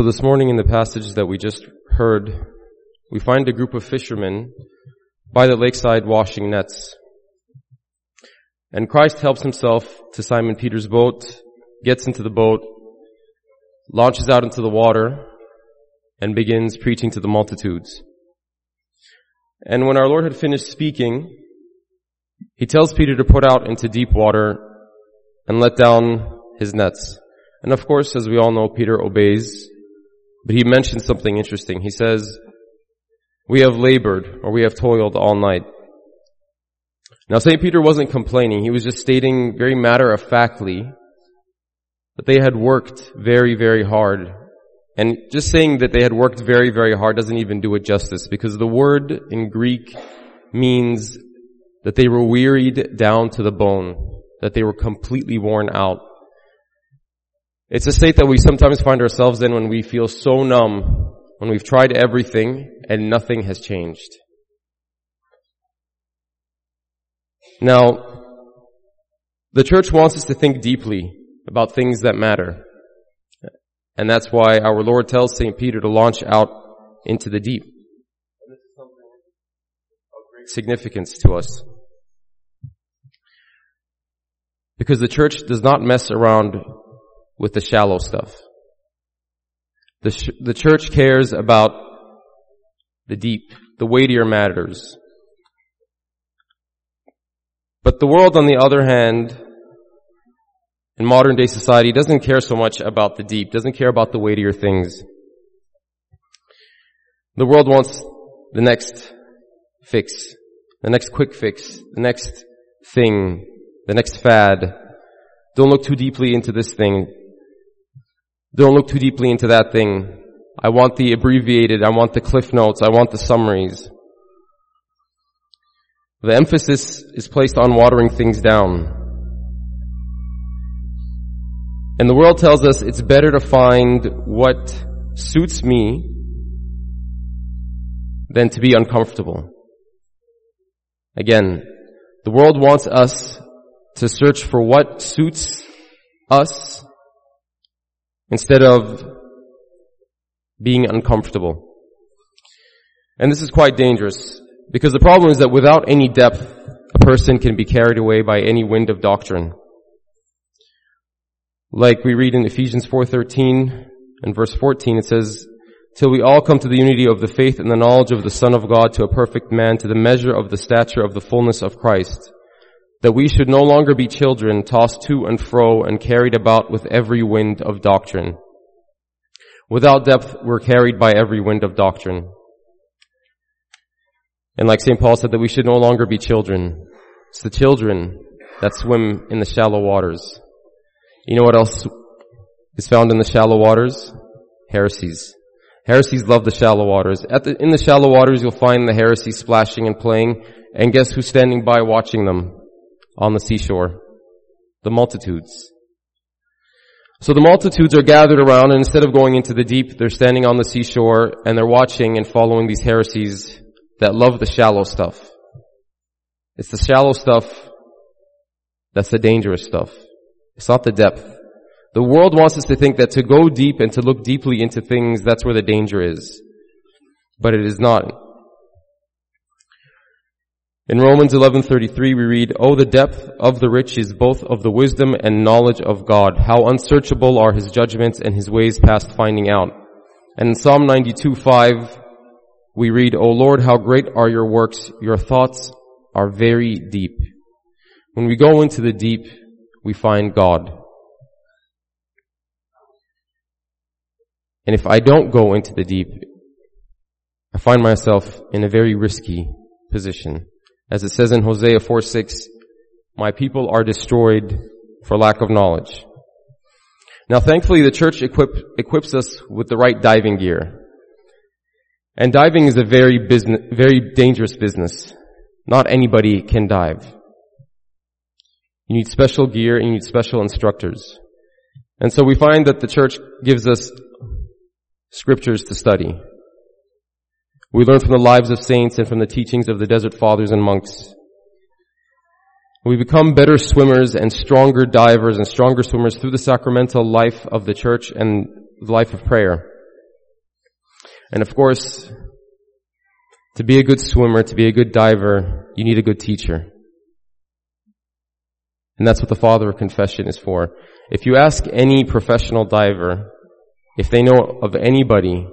So this morning in the passage that we just heard, we find a group of fishermen by the lakeside washing nets. And Christ helps himself to Simon Peter's boat, gets into the boat, launches out into the water, and begins preaching to the multitudes. And when our Lord had finished speaking, he tells Peter to put out into deep water and let down his nets. And of course, as we all know, Peter obeys, but he mentions something interesting. He says, we have labored or we have toiled all night. Now St. Peter wasn't complaining. He was just stating very matter of factly that they had worked very, very hard. And just saying that they had worked very, very hard doesn't even do it justice because the word in Greek means that they were wearied down to the bone, that they were completely worn out. It's a state that we sometimes find ourselves in when we feel so numb, when we've tried everything and nothing has changed. Now, the church wants us to think deeply about things that matter. And that's why our Lord tells St. Peter to launch out into the deep. Significance to us. Because the church does not mess around with the shallow stuff. The, sh- the church cares about the deep, the weightier matters. But the world, on the other hand, in modern day society, doesn't care so much about the deep, doesn't care about the weightier things. The world wants the next fix, the next quick fix, the next thing, the next fad. Don't look too deeply into this thing. Don't look too deeply into that thing. I want the abbreviated, I want the cliff notes, I want the summaries. The emphasis is placed on watering things down. And the world tells us it's better to find what suits me than to be uncomfortable. Again, the world wants us to search for what suits us instead of being uncomfortable. And this is quite dangerous because the problem is that without any depth, a person can be carried away by any wind of doctrine. Like we read in Ephesians 4.13 and verse 14, it says, Till we all come to the unity of the faith and the knowledge of the Son of God to a perfect man, to the measure of the stature of the fullness of Christ, that we should no longer be children tossed to and fro and carried about with every wind of doctrine. Without depth, we're carried by every wind of doctrine. And like St. Paul said that we should no longer be children. It's the children that swim in the shallow waters. You know what else is found in the shallow waters? Heresies. Heresies love the shallow waters. The, in the shallow waters you'll find the heresies splashing and playing, and guess who's standing by watching them on the seashore? The multitudes. So the multitudes are gathered around and instead of going into the deep, they're standing on the seashore and they're watching and following these heresies that love the shallow stuff. It's the shallow stuff that's the dangerous stuff. It's not the depth. The world wants us to think that to go deep and to look deeply into things, that's where the danger is. But it is not. In Romans 11:33 we read, "Oh the depth of the riches both of the wisdom and knowledge of God, how unsearchable are his judgments and his ways past finding out." And in Psalm 92:5 we read, "O Lord, how great are your works, your thoughts are very deep." When we go into the deep, we find God. And if I don't go into the deep, I find myself in a very risky position. As it says in Hosea 4 6, my people are destroyed for lack of knowledge. Now thankfully the church equip, equips us with the right diving gear. And diving is a very business, very dangerous business. Not anybody can dive. You need special gear and you need special instructors. And so we find that the church gives us scriptures to study. We learn from the lives of saints and from the teachings of the desert fathers and monks. We become better swimmers and stronger divers and stronger swimmers through the sacramental life of the church and the life of prayer. And of course, to be a good swimmer, to be a good diver, you need a good teacher. And that's what the father of confession is for. If you ask any professional diver, if they know of anybody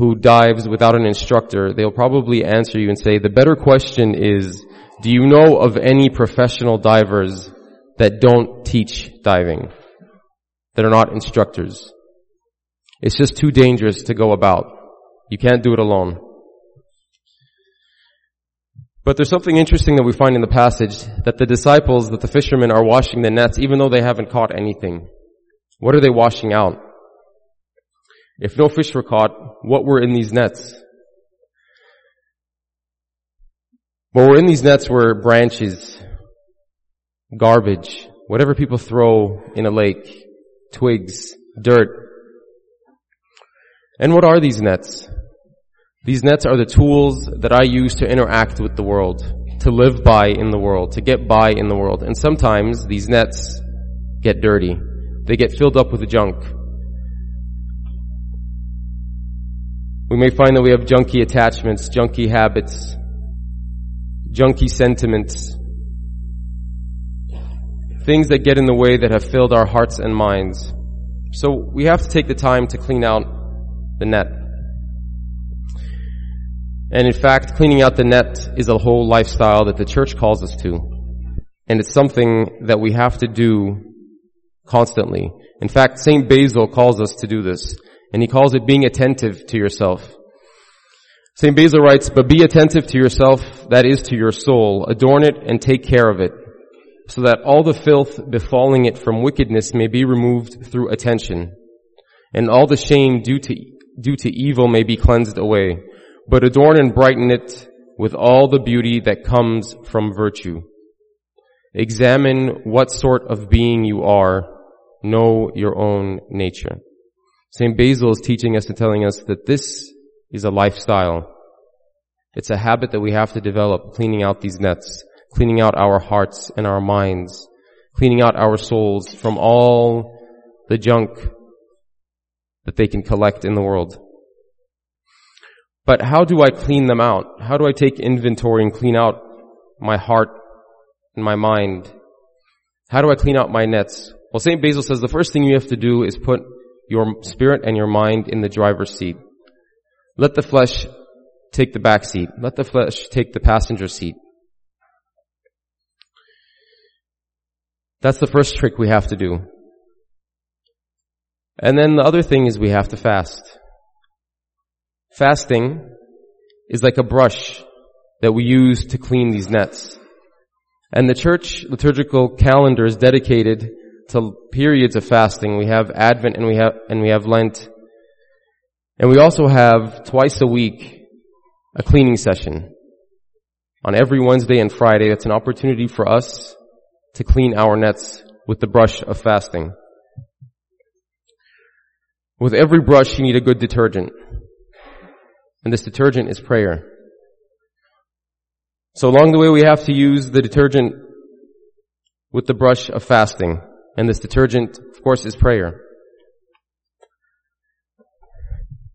who dives without an instructor, they'll probably answer you and say, the better question is, do you know of any professional divers that don't teach diving? That are not instructors? It's just too dangerous to go about. You can't do it alone. But there's something interesting that we find in the passage that the disciples, that the fishermen are washing the nets even though they haven't caught anything. What are they washing out? If no fish were caught, what were in these nets? What were in these nets were branches, garbage, whatever people throw in a lake, twigs, dirt. And what are these nets? These nets are the tools that I use to interact with the world, to live by in the world, to get by in the world. And sometimes these nets get dirty. They get filled up with junk. We may find that we have junky attachments, junky habits, junky sentiments, things that get in the way that have filled our hearts and minds. So we have to take the time to clean out the net. And in fact, cleaning out the net is a whole lifestyle that the church calls us to. And it's something that we have to do constantly. In fact, St. Basil calls us to do this. And he calls it being attentive to yourself. St. Basil writes, but be attentive to yourself, that is to your soul. Adorn it and take care of it, so that all the filth befalling it from wickedness may be removed through attention, and all the shame due to, due to evil may be cleansed away. But adorn and brighten it with all the beauty that comes from virtue. Examine what sort of being you are. Know your own nature. St. Basil is teaching us and telling us that this is a lifestyle. It's a habit that we have to develop, cleaning out these nets, cleaning out our hearts and our minds, cleaning out our souls from all the junk that they can collect in the world. But how do I clean them out? How do I take inventory and clean out my heart and my mind? How do I clean out my nets? Well, St. Basil says the first thing you have to do is put your spirit and your mind in the driver's seat. Let the flesh take the back seat. Let the flesh take the passenger seat. That's the first trick we have to do. And then the other thing is we have to fast. Fasting is like a brush that we use to clean these nets. And the church liturgical calendar is dedicated to periods of fasting. We have Advent and we have, and we have Lent and we also have twice a week a cleaning session. On every Wednesday and Friday, it's an opportunity for us to clean our nets with the brush of fasting. With every brush, you need a good detergent. And this detergent is prayer. So along the way, we have to use the detergent with the brush of fasting. And this detergent, of course, is prayer.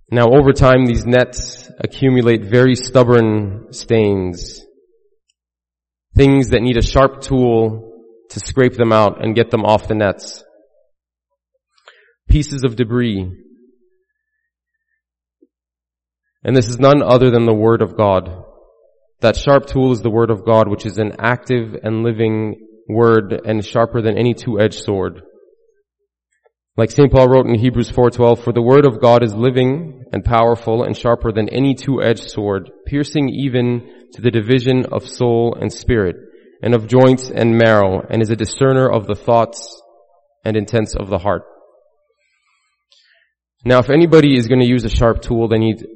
Now over time these nets accumulate very stubborn stains. Things that need a sharp tool to scrape them out and get them off the nets. Pieces of debris. And this is none other than the Word of God. That sharp tool is the Word of God, which is an active and living Word and sharper than any two-edged sword. Like St. Paul wrote in Hebrews 4:12, "For the word of God is living and powerful and sharper than any two-edged sword, piercing even to the division of soul and spirit, and of joints and marrow, and is a discerner of the thoughts and intents of the heart." Now, if anybody is going to use a sharp tool, they need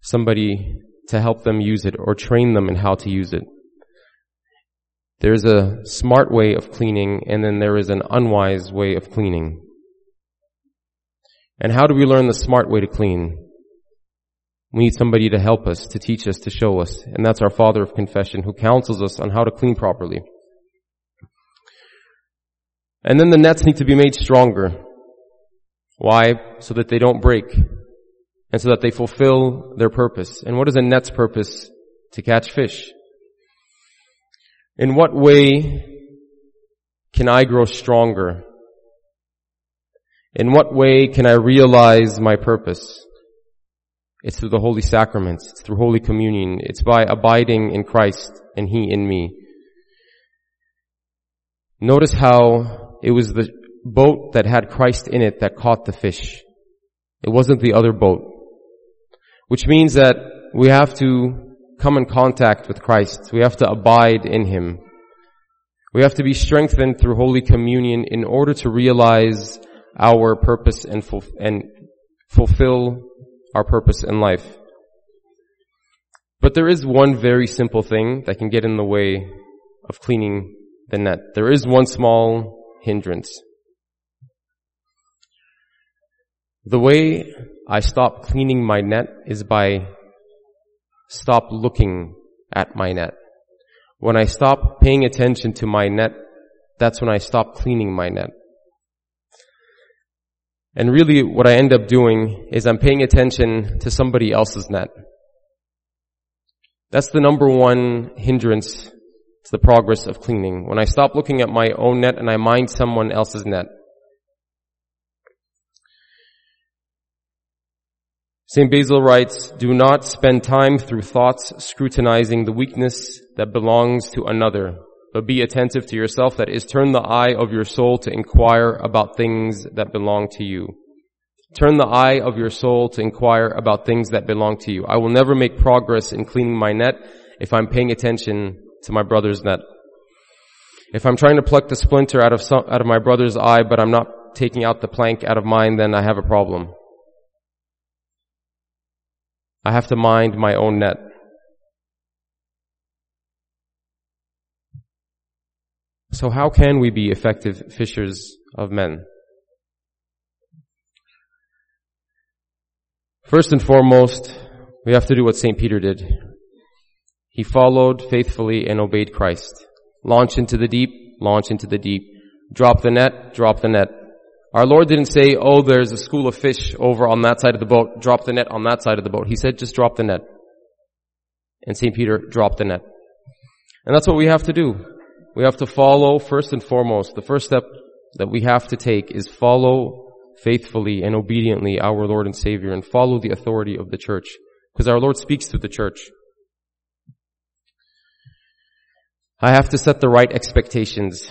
somebody to help them use it or train them in how to use it. There's a smart way of cleaning and then there is an unwise way of cleaning. And how do we learn the smart way to clean? We need somebody to help us, to teach us, to show us. And that's our Father of Confession who counsels us on how to clean properly. And then the nets need to be made stronger. Why? So that they don't break. and so that they fulfill their purpose. And what is a net's purpose? To catch fish. In what way can I grow stronger? In what way can I realize my purpose? It's through the holy sacraments. It's through holy communion. It's by abiding in Christ and He in me. Notice how it was the boat that had Christ in it that caught the fish. It wasn't the other boat. Which means that we have to come in contact with Christ. We have to abide in Him. We have to be strengthened through Holy Communion in order to realize our purpose and, ful- and fulfill our purpose in life. But there is one very simple thing that can get in the way of cleaning the net. There is one small hindrance. The way I stop cleaning my net is by stop looking at my net. When I stop paying attention to my net, that's when I stop cleaning my net. And really what I end up doing is I'm paying attention to somebody else's net. That's the number one hindrance to the progress of cleaning. When I stop looking at my own net and I mind someone else's net. St. Basil writes, do not spend time through thoughts scrutinizing the weakness that belongs to another, but be attentive to yourself, that is, turn the eye of your soul to inquire about things that belong to you. Turn the eye of your soul to inquire about things that belong to you. I will never make progress in cleaning my net if I'm paying attention to my brother's net. If I'm trying to pluck the splinter out of some, out of my brother's eye, but I'm not taking out the plank out of mine, then I have a problem. I have to mind my own net. So how can we be effective fishers of men? First and foremost, we have to do what St. Peter did. He followed faithfully and obeyed Christ. Launch into the deep, launch into the deep. Drop the net, drop the net. Our Lord didn't say, oh, there's a school of fish over on that side of the boat, drop the net on that side of the boat. He said, just drop the net. And St. Peter dropped the net. And that's what we have to do. We have to follow first and foremost. The first step that we have to take is follow faithfully and obediently our Lord and Savior and follow the authority of the church. Because our Lord speaks to the church. I have to set the right expectations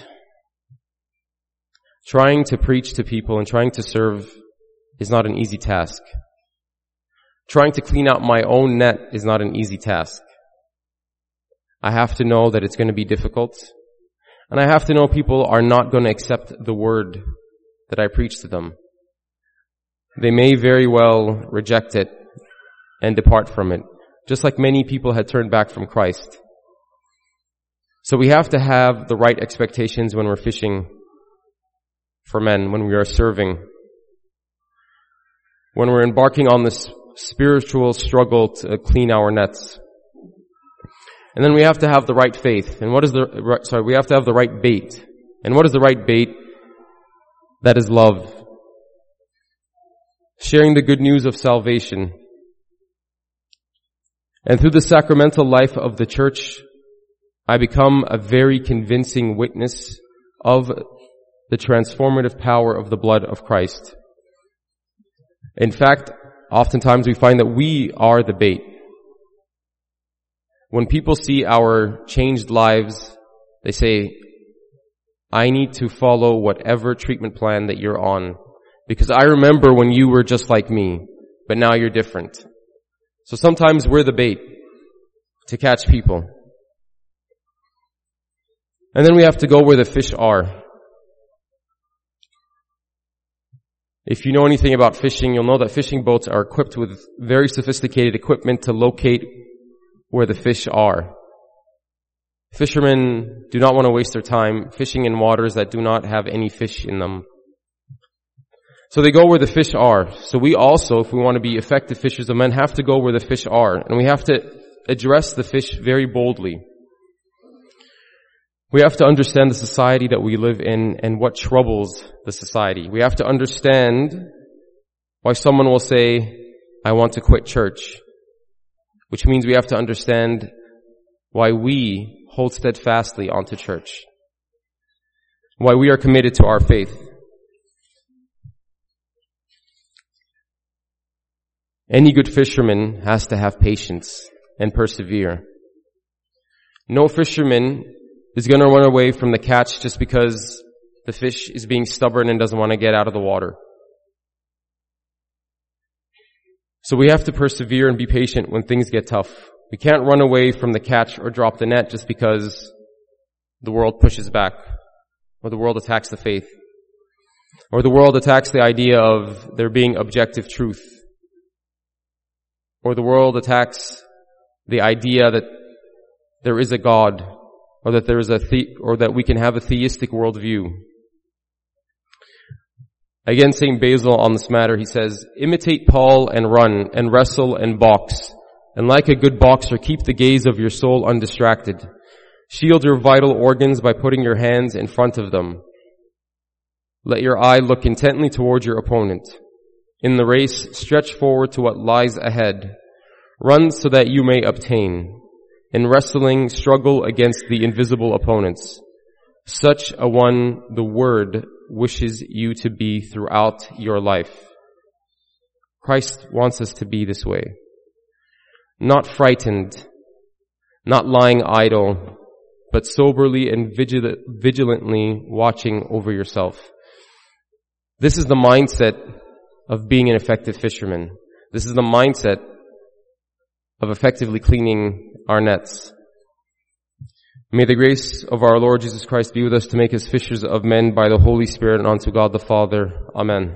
Trying to preach to people and trying to serve is not an easy task. Trying to clean out my own net is not an easy task. I have to know that it's going to be difficult. And I have to know people are not going to accept the word that I preach to them. They may very well reject it and depart from it, just like many people had turned back from Christ. So we have to have the right expectations when we're fishing for men when we are serving. When we're embarking on this spiritual struggle to clean our nets. And then we have to have the right faith. And what is the, sorry, we have to have the right bait. And what is the right bait? That is love. Sharing the good news of salvation. And through the sacramental life of the church, I become a very convincing witness of the transformative power of the blood of Christ. In fact, oftentimes we find that we are the bait. When people see our changed lives, they say, I need to follow whatever treatment plan that you're on because I remember when you were just like me, but now you're different. So sometimes we're the bait to catch people. And then we have to go where the fish are. If you know anything about fishing, you'll know that fishing boats are equipped with very sophisticated equipment to locate where the fish are. Fishermen do not want to waste their time fishing in waters that do not have any fish in them. So they go where the fish are. So we also, if we want to be effective fishers of men, have to go where the fish are. And we have to address the fish very boldly. We have to understand the society that we live in and what troubles the society. We have to understand why someone will say, I want to quit church. Which means we have to understand why we hold steadfastly onto church. Why we are committed to our faith. Any good fisherman has to have patience and persevere. No fisherman is going to run away from the catch just because the fish is being stubborn and doesn't want to get out of the water. So we have to persevere and be patient when things get tough. We can't run away from the catch or drop the net just because the world pushes back or the world attacks the faith or the world attacks the idea of there being objective truth or the world attacks the idea that there is a God or that there is a the- or that we can have a theistic worldview. Again, St. Basil on this matter, he says, imitate Paul and run and wrestle and box. And like a good boxer, keep the gaze of your soul undistracted. Shield your vital organs by putting your hands in front of them. Let your eye look intently towards your opponent. In the race, stretch forward to what lies ahead. Run so that you may obtain. In wrestling, struggle against the invisible opponents. Such a one the Word wishes you to be throughout your life. Christ wants us to be this way. Not frightened, not lying idle, but soberly and vigil- vigilantly watching over yourself. This is the mindset of being an effective fisherman. This is the mindset of effectively cleaning our nets. May the grace of our Lord Jesus Christ be with us to make us fishers of men by the Holy Spirit and unto God the Father. Amen.